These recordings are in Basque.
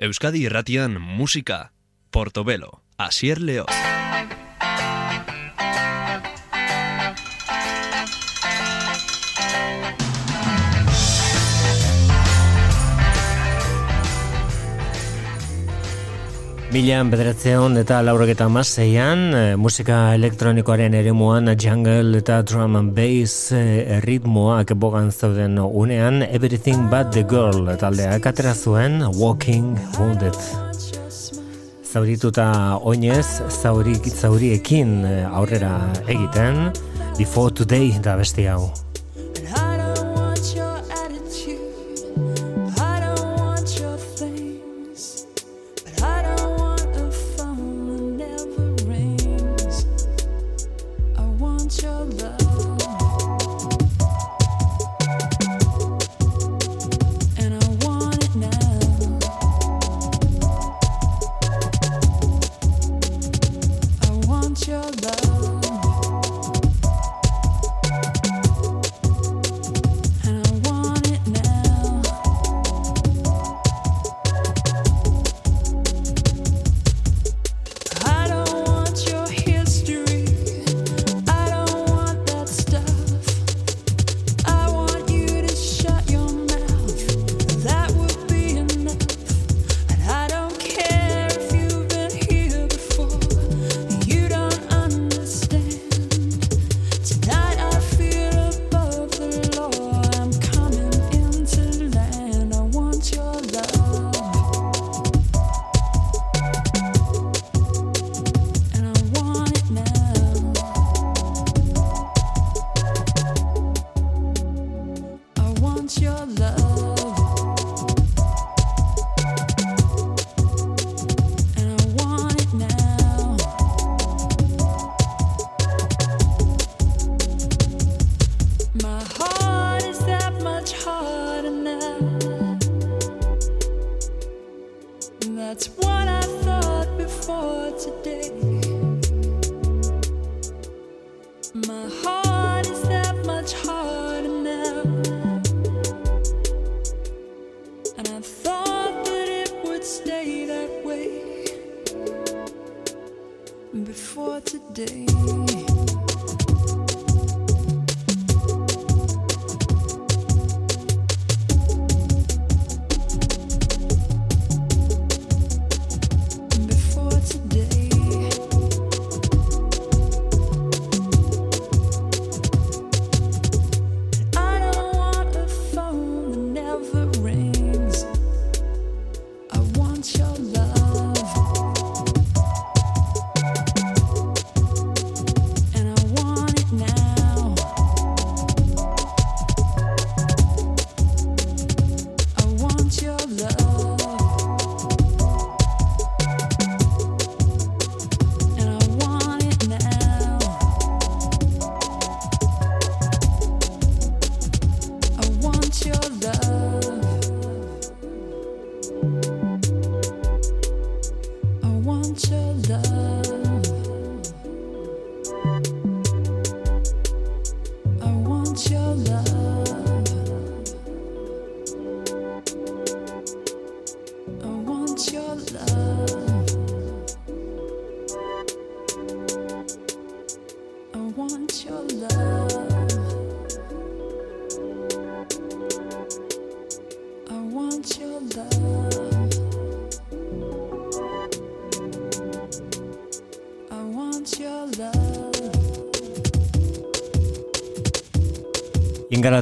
Euskadi Irratian Musika, Portobelo, Asier Leoz. Milan bederatzeon eta laurok eta maseian, eh, musika elektronikoaren ere muan, jungle eta drum and bass e, ritmoak bogan zauden unean, everything but the girl, taldea katera zuen, walking wounded. Zaurituta oinez, zaurik, zauriekin eh, aurrera egiten, before today da besti hau.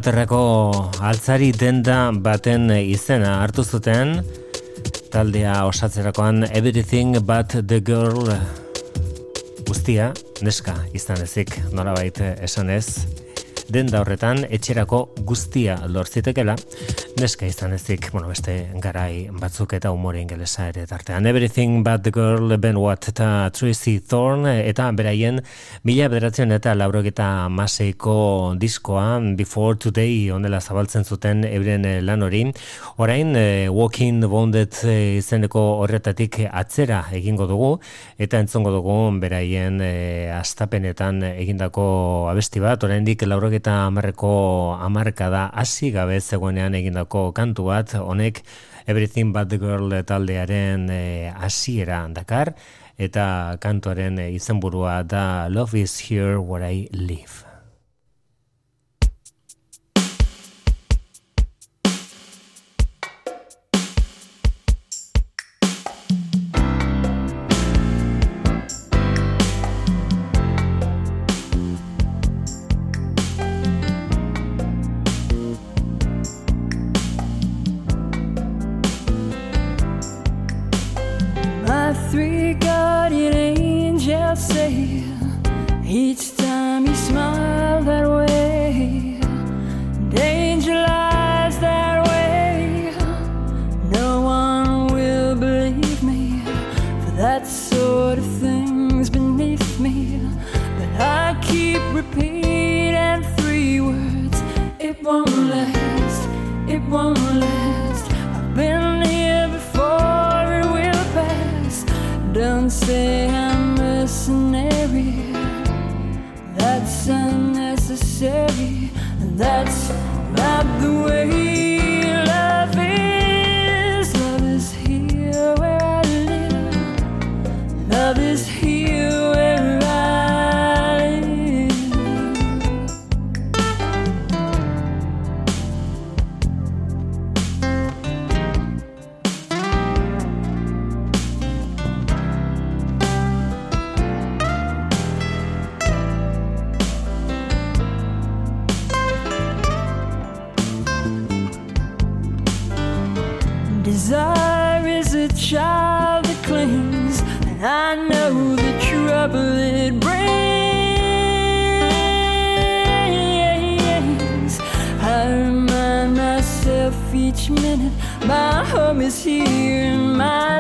Ingalaterrako altzari denda baten izena hartu zuten. Taldea osatzerakoan Everything But The Girl guztia, neska izan ezik norabait esan ez denda horretan etxerako guztia lortzitekela neska izan ezik, bueno, beste garai batzuk eta umore ingelesa ere tartean. Everything but the girl, Ben Watt eta Tracy Thorne, eta beraien mila bederatzen eta laurogeta maseiko diskoa, Before Today, ondela zabaltzen zuten euren lan hori. Orain, eh, Walking Wounded eh, izeneko horretatik atzera egingo dugu, eta entzongo dugu beraien eh, astapenetan egindako abesti bat, oraindik laurogeta amarreko amarkada hasi gabe zegoenean egindako izeneko kantu bat, honek Everything But The Girl taldearen eh, hasiera dakar, eta kantuaren izenburua da Love Is Here Where I Live. each minute my home is here in my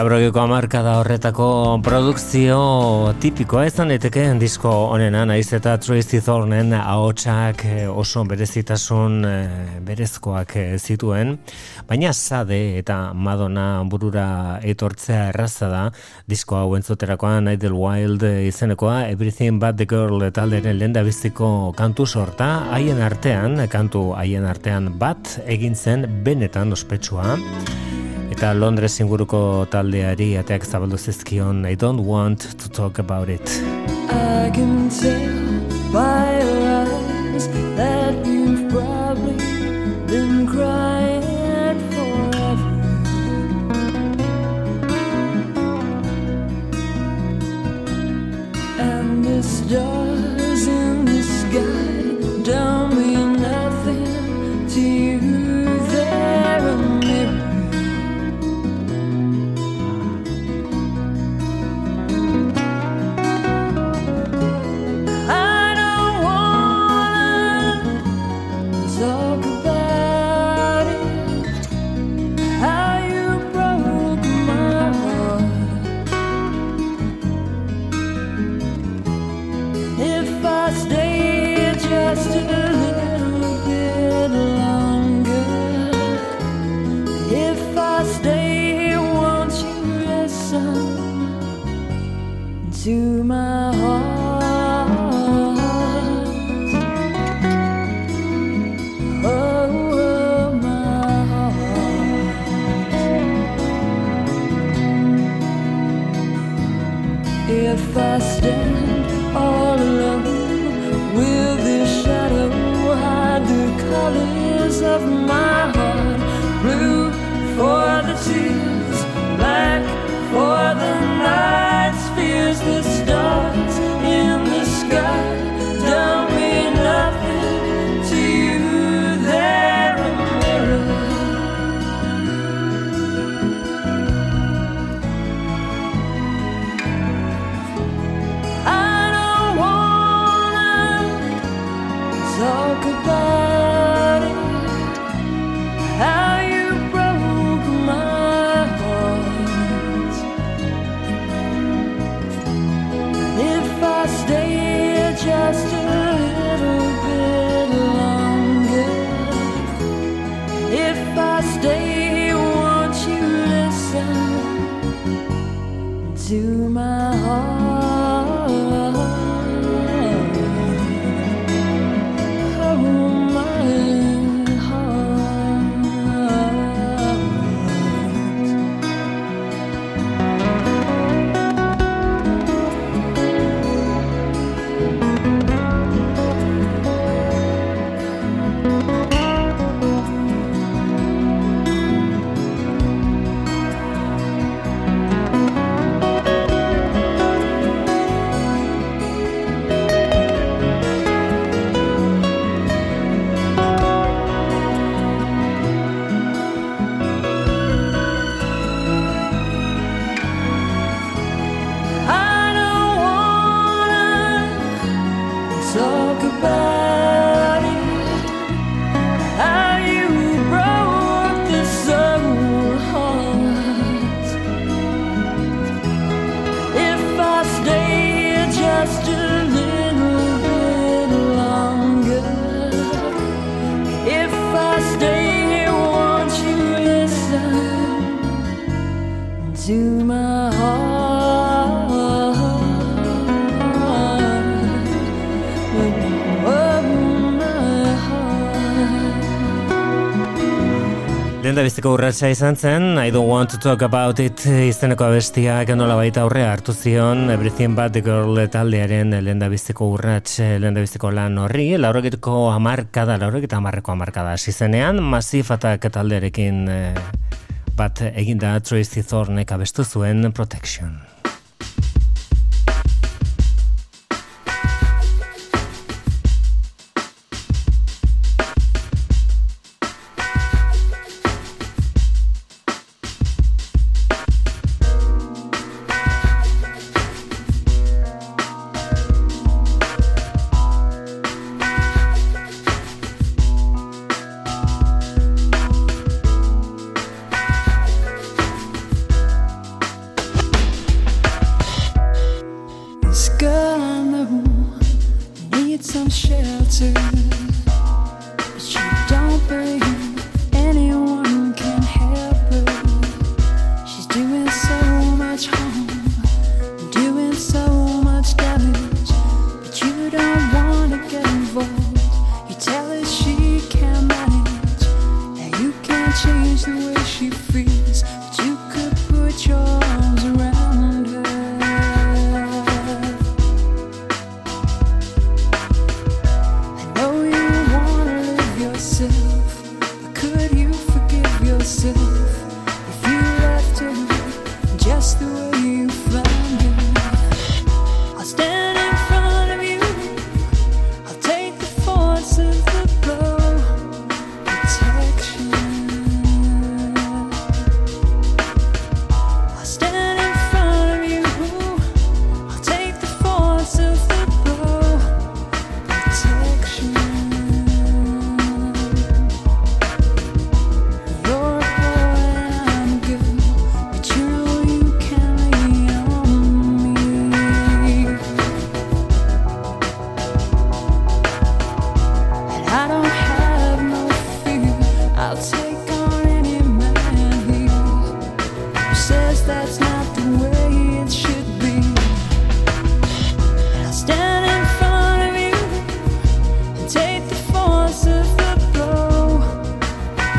Labrogeko amarkada horretako produkzio tipikoa ezan eteke disko onena, naiz eta Tracy Thornen ahotsak eh, oso berezitasun eh, berezkoak eh, zituen, baina Sade eta Madonna burura etortzea erraza da. Disko hau entzuterakoan Idle Wild izenekoa Everything But The Girl talderen lenda biziko kantu sorta, haien artean, kantu haien artean bat egin zen benetan ospetsua eta Londres inguruko taldeari ateak zabaldu zizkion I don't want to talk about it. I can tell by your eyes that you've probably been crying forever. And the stars Lenda biziko urratxa izan zen, I don't want to talk about it izeneko abestia genola baita aurrea hartu zion Everything But The Girl taldearen lenda biziko urratx, lenda biziko lan horri, laurogitko amarkada, laurogitko amarreko amarkada zizenean, Massive Attack taldearekin eh, bat eginda Tracy Thornek abestu zuen Protection.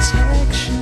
Protection.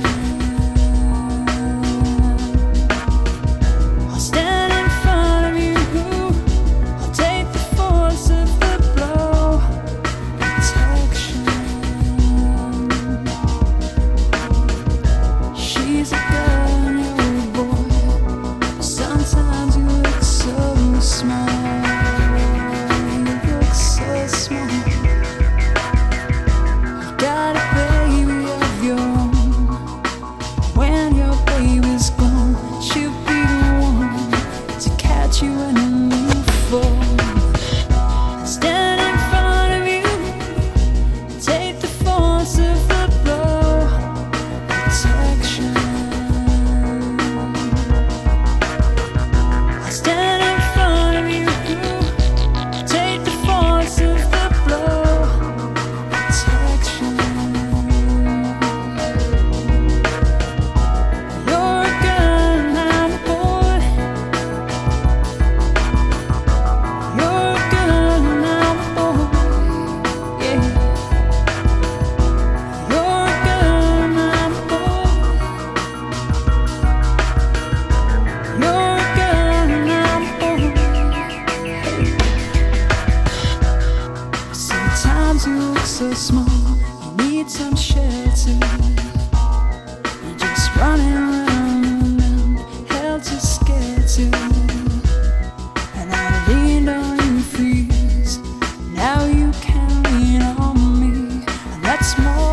what's more.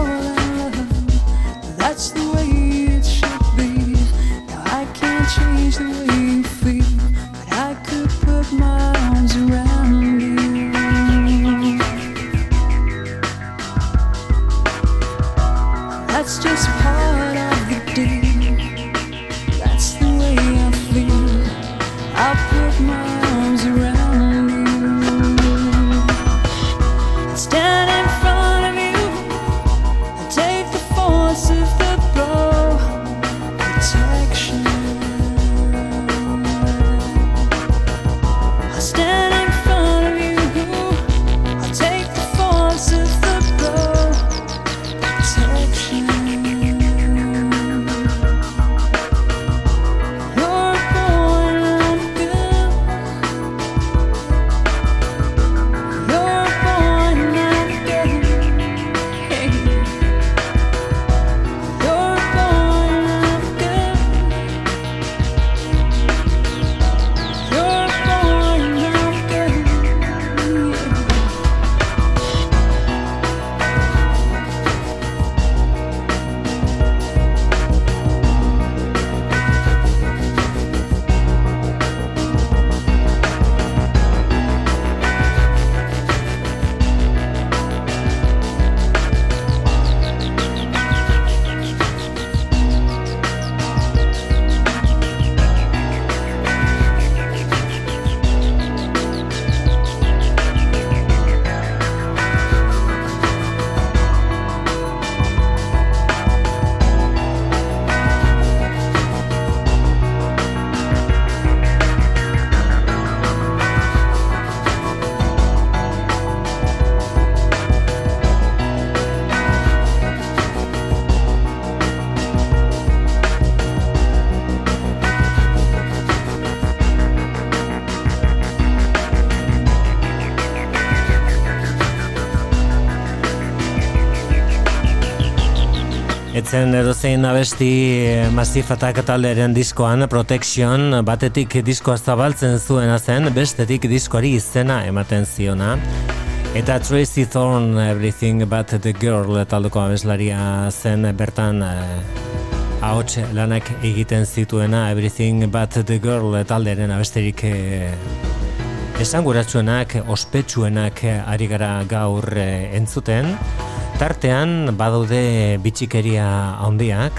zen edozein abesti eh, Massive Attack taldearen diskoan Protection batetik diskoa zabaltzen zuena zen, bestetik diskoari izena ematen ziona. Eta Tracy Thorn Everything But The Girl taldeko abeslaria zen bertan eh, ahots lanak egiten zituena Everything But The Girl talderen abesterik eh, esanguratsuenak, ospetsuenak ari gara gaur entzuten Tartean badaude bitxikeria handiak.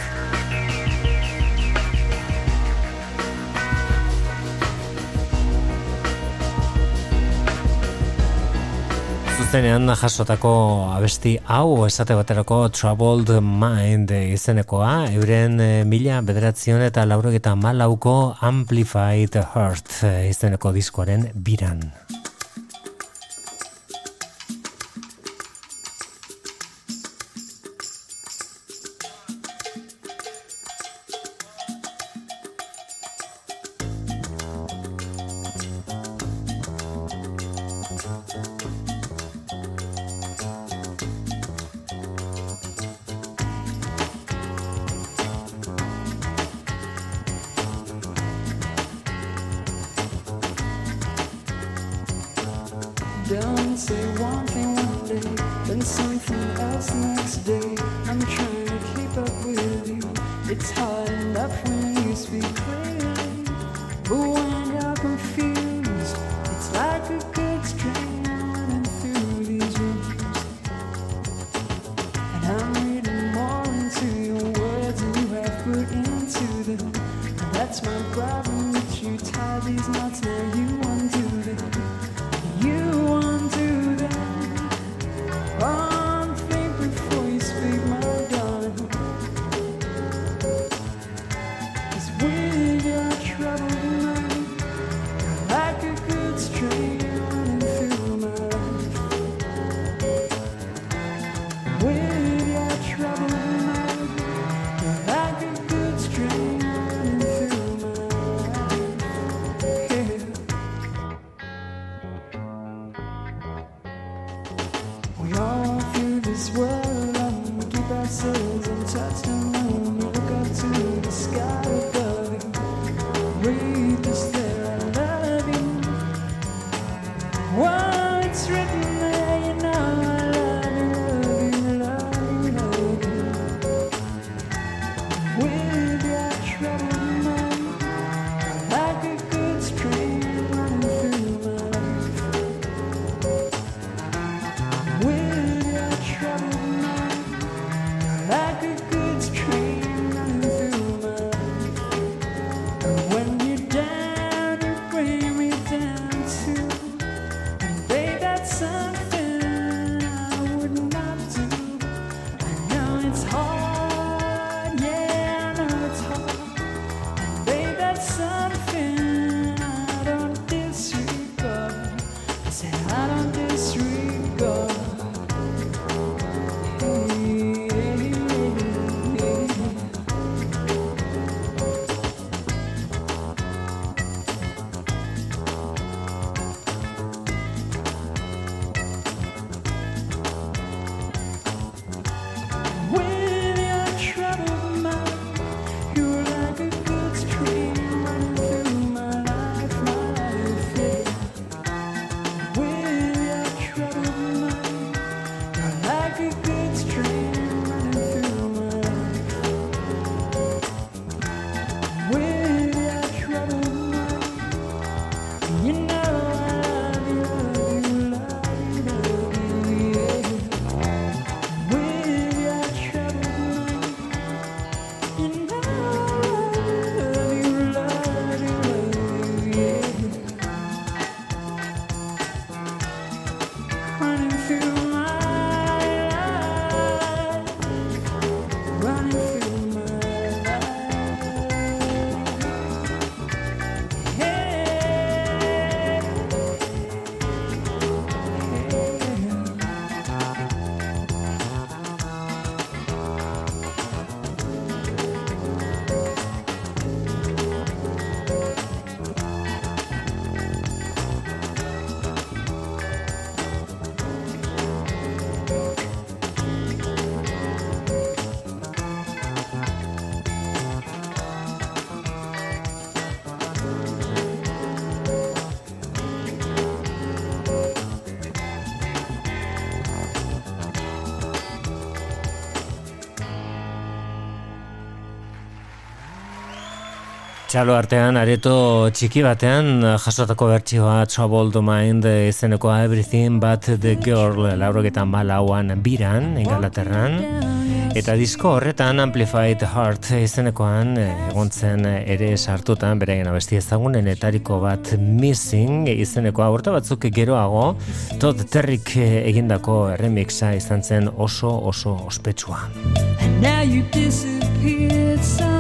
zuzenean jasotako abesti hau esate baterako Troubled Mind izenekoa, euren eh, mila bederatzion eta laurogeta malauko Amplified Heart eh, izeneko diskoaren biran. say one thing one day, then something else next day. Txalo artean, areto txiki batean, jasotako bertsioa Trouble to Mind izeneko Everything But The Girl laurogetan balauan biran, ingalaterran. Eta disko horretan Amplified Heart izenekoan egontzen ere sartutan, beraien abesti ezagunen etariko bat Missing izenekoa urte batzuk geroago, Todd Terrik egindako remixa izan zen oso oso ospetsua. And now you disappeared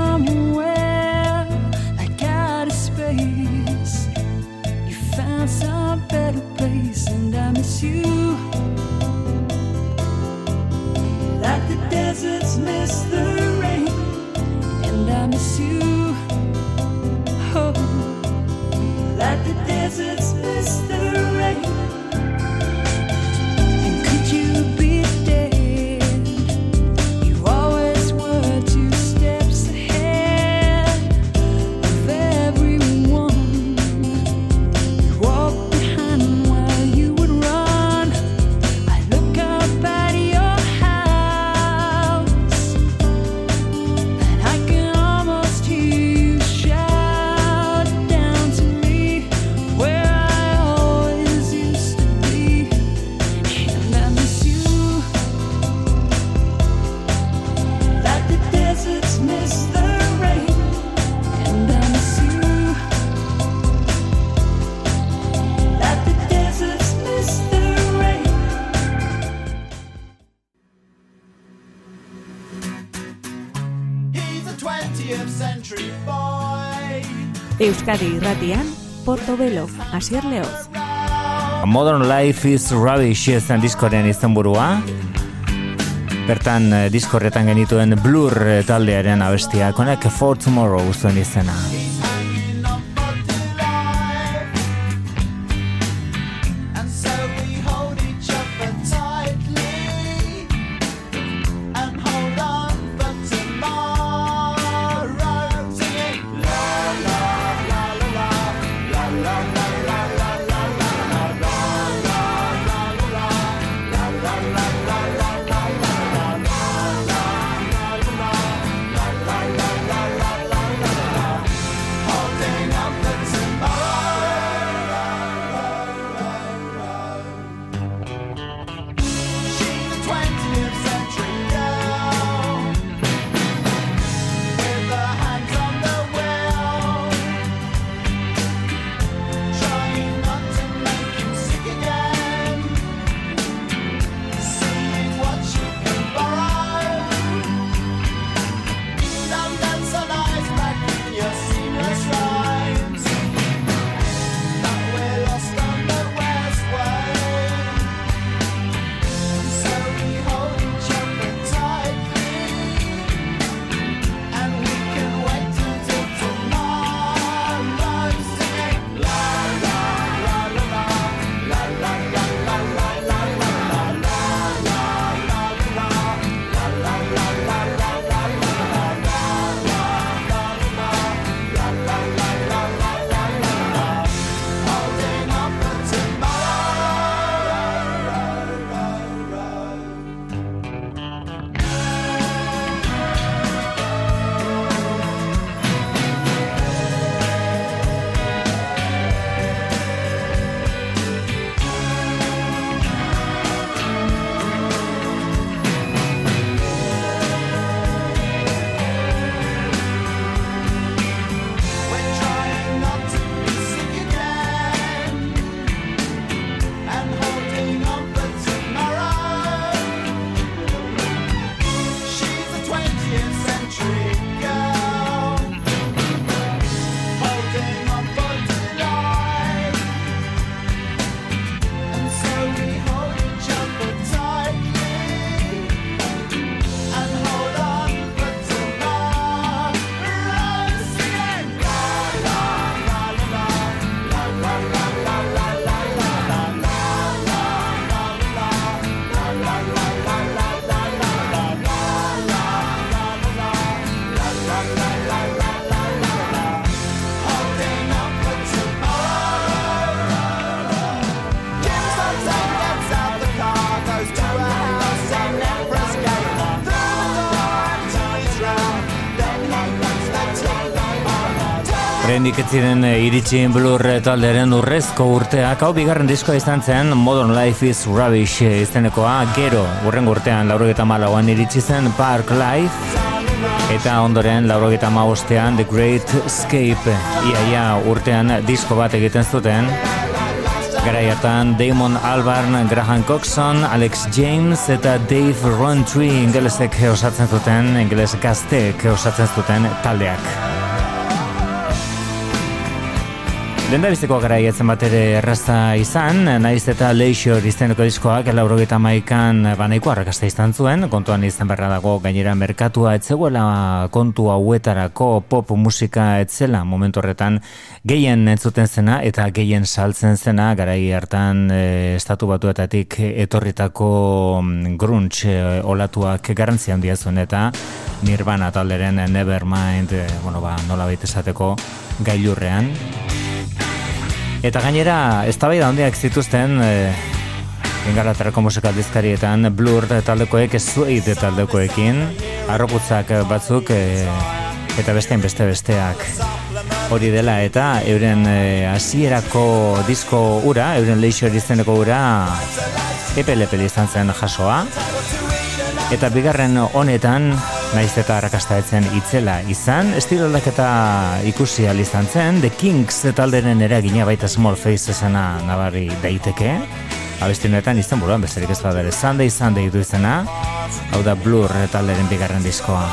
Euskadi irratian, Porto Belo, Asier Leoz. Modern Life is Rubbish ezan diskoren izan burua. Bertan eh, diskorretan genituen Blur taldearen abestia, konek For Tomorrow guztuen izena. Lehenik ez ziren eh, iritsi blur talderen urrezko urteak, hau bigarren diskoa izan zen Modern Life is Rubbish izenekoa, gero urren urtean laurogeta malauan iritsi zen Park Life, eta ondoren laurogeta maostean The Great Escape, iaia urtean disko bat egiten zuten, Garaiatan Damon Albarn, Graham Coxon, Alex James eta Dave Rowntree ingelesek osatzen zuten, ingeles gazteek osatzen zuten taldeak. Lenda biziko gara etzen bat ere erraza izan, naiz eta Leisure izteneko diskoak laurogeta maikan banaiko arrakasta izan zuen, kontuan izan berra dago gainera merkatua etzegoela kontu hauetarako pop musika etzela momentu horretan gehien entzuten zena eta gehien saltzen zena garai hartan e, estatu batuetatik etorritako mm, grunge e, olatuak garrantzia handia zuen eta Nirvana talderen Nevermind, e, bueno ba, nola baita esateko gailurrean. Eta gainera, ez da handiak zituzten, e, ingalaterako musikal dizkarietan, blur taldekoek, suede taldekoekin, arroputzak batzuk, e, eta bestein beste besteak. Hori dela, eta euren e, hasierako disko ura, euren leisure izeneko ura, epelepel izan zen jasoa. Eta bigarren honetan, naiz eta arrakastaetzen itzela izan, estilo aldaketa ikusi izan zen, The Kings talderen eragina baita Small Face esena nabari daiteke, abesti honetan izan buruan, bezerik ez badere, Sunday Sunday du izena, hau da Blur talderen bigarren diskoa.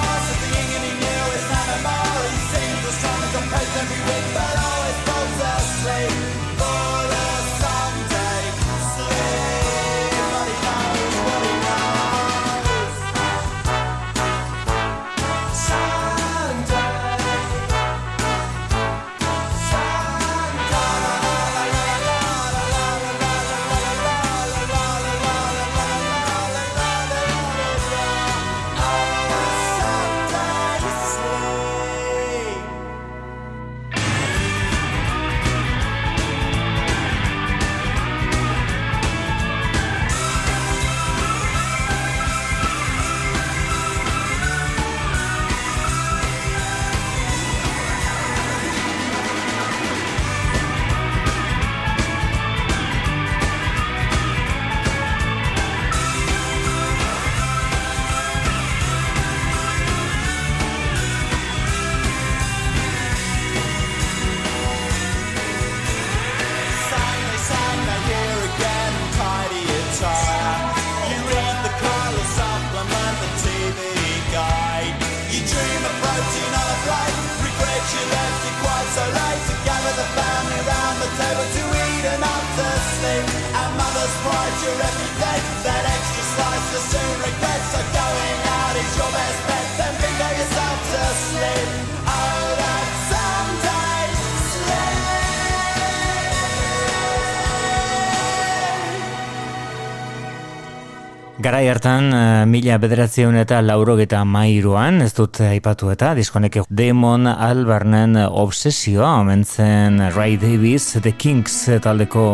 Garai hartan, uh, mila bederatzieun eta laurogeta mairuan, ez dut aipatu eta, diskonek Demon Albarnen obsesioa, omentzen Ray Davis, The Kings taldeko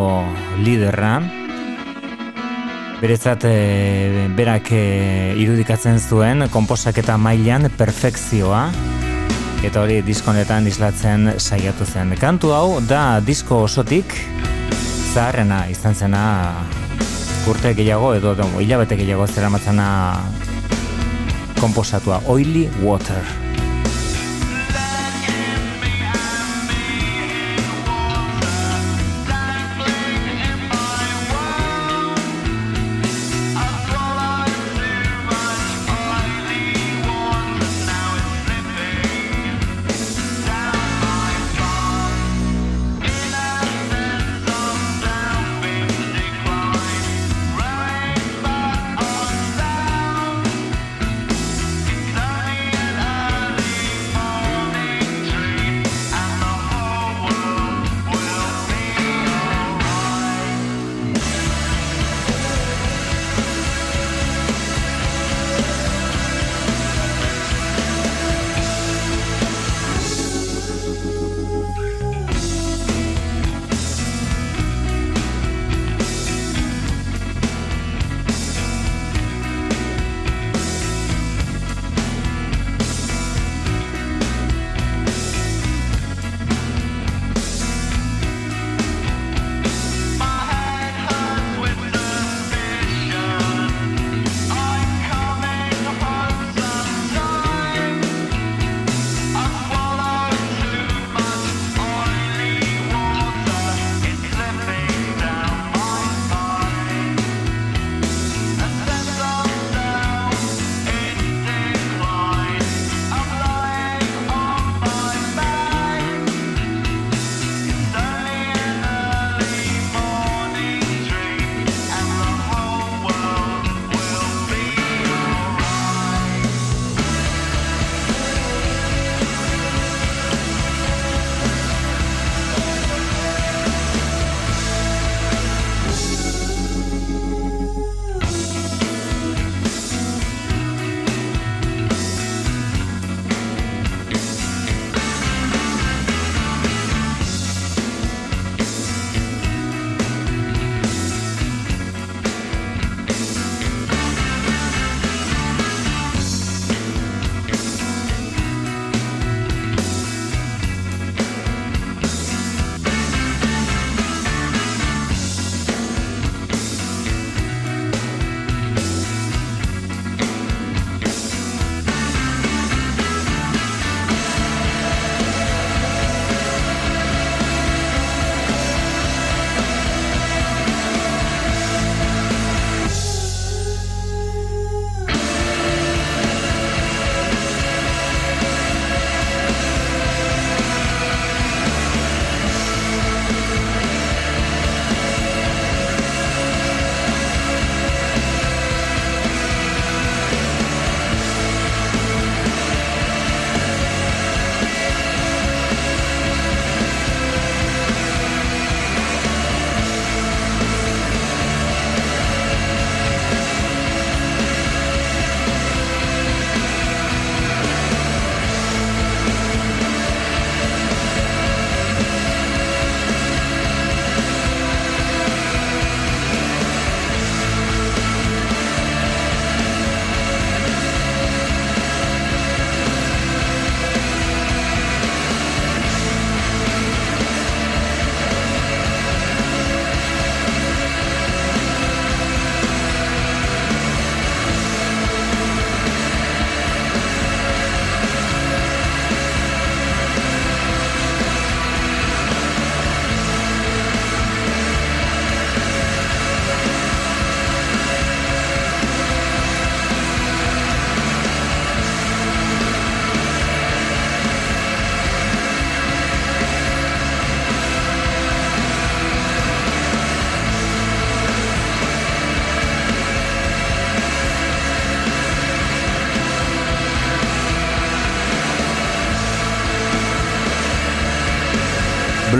liderra. Berezat, e, berak e, irudikatzen zuen, komposak eta mailan perfekzioa, eta hori diskonetan islatzen saiatu zen. Kantu hau, da disko osotik, zaharrena izan zena urte gehiago edo hilabete gehiago zera matzana komposatua Oily Water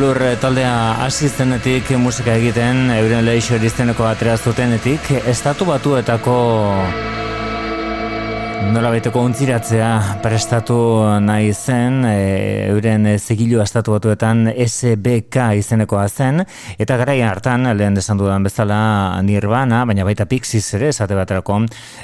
Blur taldea hasi zenetik musika egiten, euren lehixo erizteneko atera zutenetik, estatu batuetako Nola baiteko untziratzea prestatu nahi zen, e, euren zigilu estatu batuetan SBK izenekoa zen, eta gara hartan, lehen desan dudan bezala Nirvana, baina baita Pixies ere, esate baterako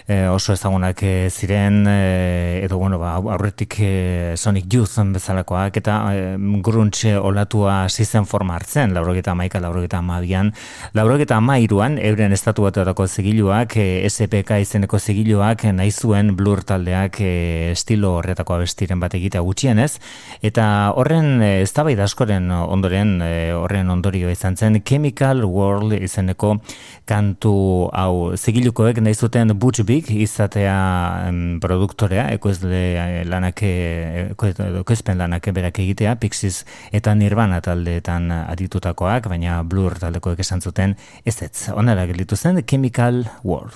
e, oso ezagunak e, ziren, e, edo bueno, ba, aurretik e, Sonic Youth bezalakoak, eta e, gruntxe olatua zizen forma hartzen, laurogeta maika, laurogeta amabian, laurogeta amairuan, euren estatu batuetako zigiluak, e, SBK izeneko zigiluak, nahi zuen Blur taldeak e, estilo horretako abestiren bat egitea gutxienez. Eta horren e, eztabaida askoren ondoren e, horren ondorio izan zen Chemical World izeneko kantu hau. Zigilukoek nahi zuten Butch Big izatea em, produktorea ekoizle lanak ekoizpen lanak berak egitea Pixies eta Nirvana taldeetan aditutakoak baina Blur taldekoek esan zuten ez ez onara gelitu zen Chemical World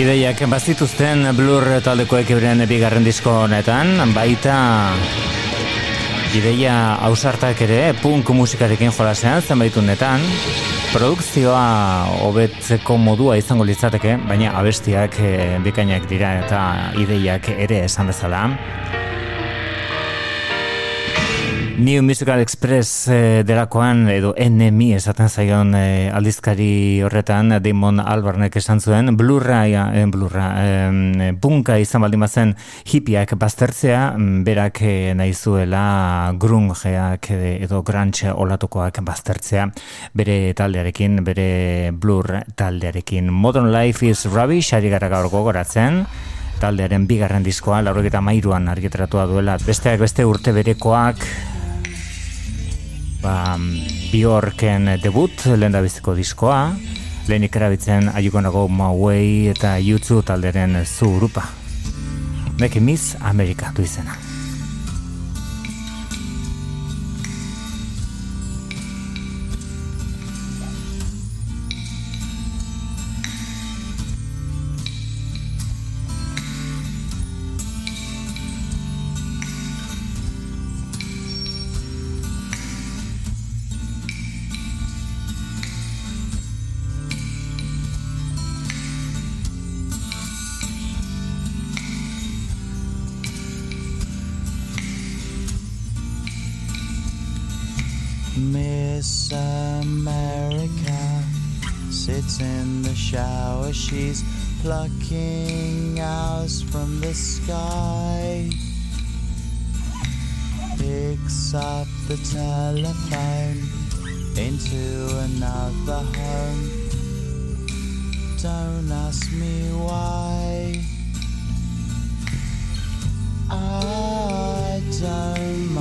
Ideiak bazituzten Blur taldekoek euren bigarren disko honetan, baita ideia ausartak ere punk musikarekin jolasean zenbaitunetan, produkzioa hobetzeko modua izango litzateke, baina abestiak eh, bikainak dira eta ideiak ere esan bezala. New Musical Express eh, derakoan edo NMI esaten zaion eh, aldizkari horretan Damon Albarnek esan zuen blurra, ja, eh, blurra eh, bunka izan baldin bazen hipiak baztertzea mm, berak eh, nahi zuela grungeak edo grantxe olatukoak baztertzea bere taldearekin, bere blur taldearekin. Modern Life is Rubbish ari gara gaur gogoratzen. Taldearen bigarren diskoa, laurek mairuan argitaratua duela, besteak beste urte berekoak, ba, Bjorken debut, lehen da biziko diskoa, lehen ikarabitzen ayukonago Mauei eta Jutsu talderen zurupa. Nek Miss Amerika du izena. The shower. She's plucking hours from the sky. Picks up the telephone into another home. Don't ask me why. I don't mind.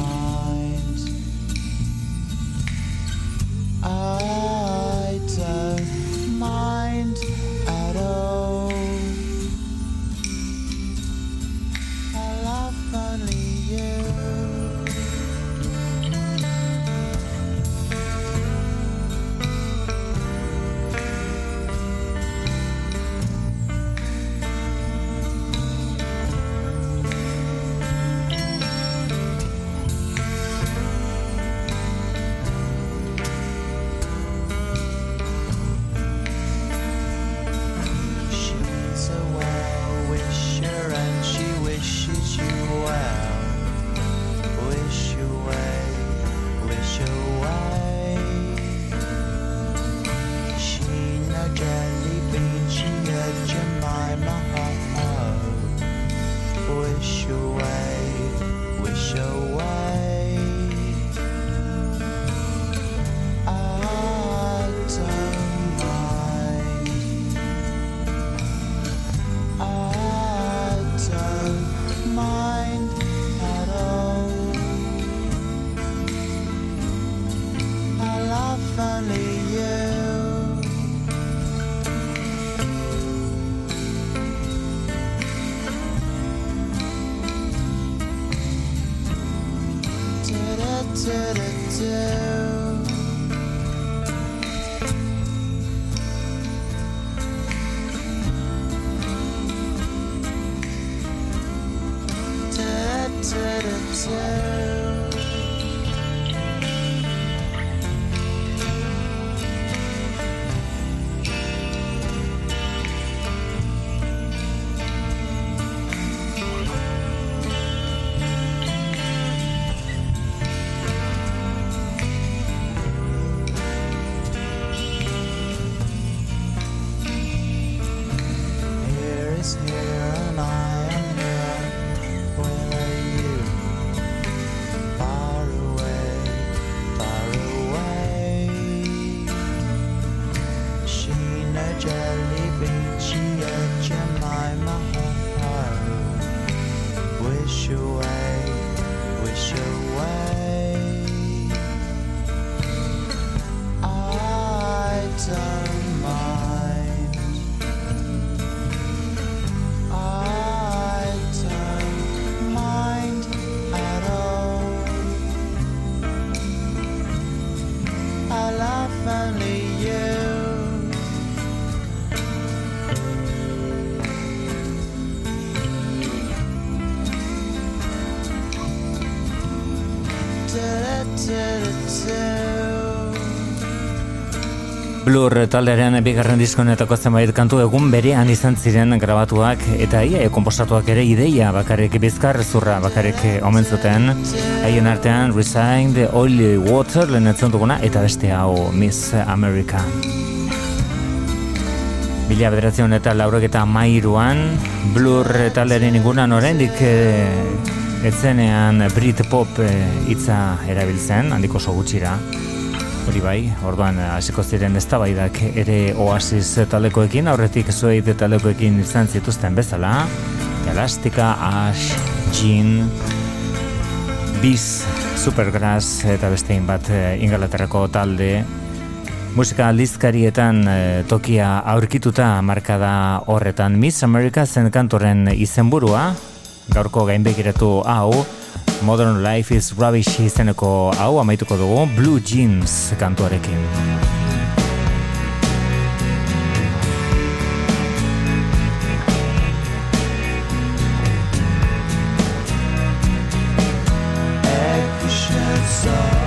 Taldearen bigarren diskonetako zenbait kantu egun berean izan ziren grabatuak eta ia konpostatuak ere ideia bakarrik bizkar zurra bakarrik omen zuten. Haien artean Resigned Oily Water lehenetzen duguna eta beste hau Miss America. Mila bederatzen eta laurek eta mairuan Blur taldearen ingunan oraindik eh, etzenean Brit Pop eh, hitza erabiltzen handiko so gutxira Hori bai, orduan eh, hasiko ziren eztabaidak ere Oasis talekoekin, aurretik zueit talekoekin izan zituzten bezala. Elastika, Ash, Jean, Biz, Supergrass eta bestein bat eh, ingalaterrako talde. Musika aldizkarietan eh, tokia aurkituta markada horretan Miss America zen kantoren izenburua, gaurko gainbegiratu hau, Modern Life is Rubbish izeneko hau amaituko dugu Blue Jeans kantuarekin. this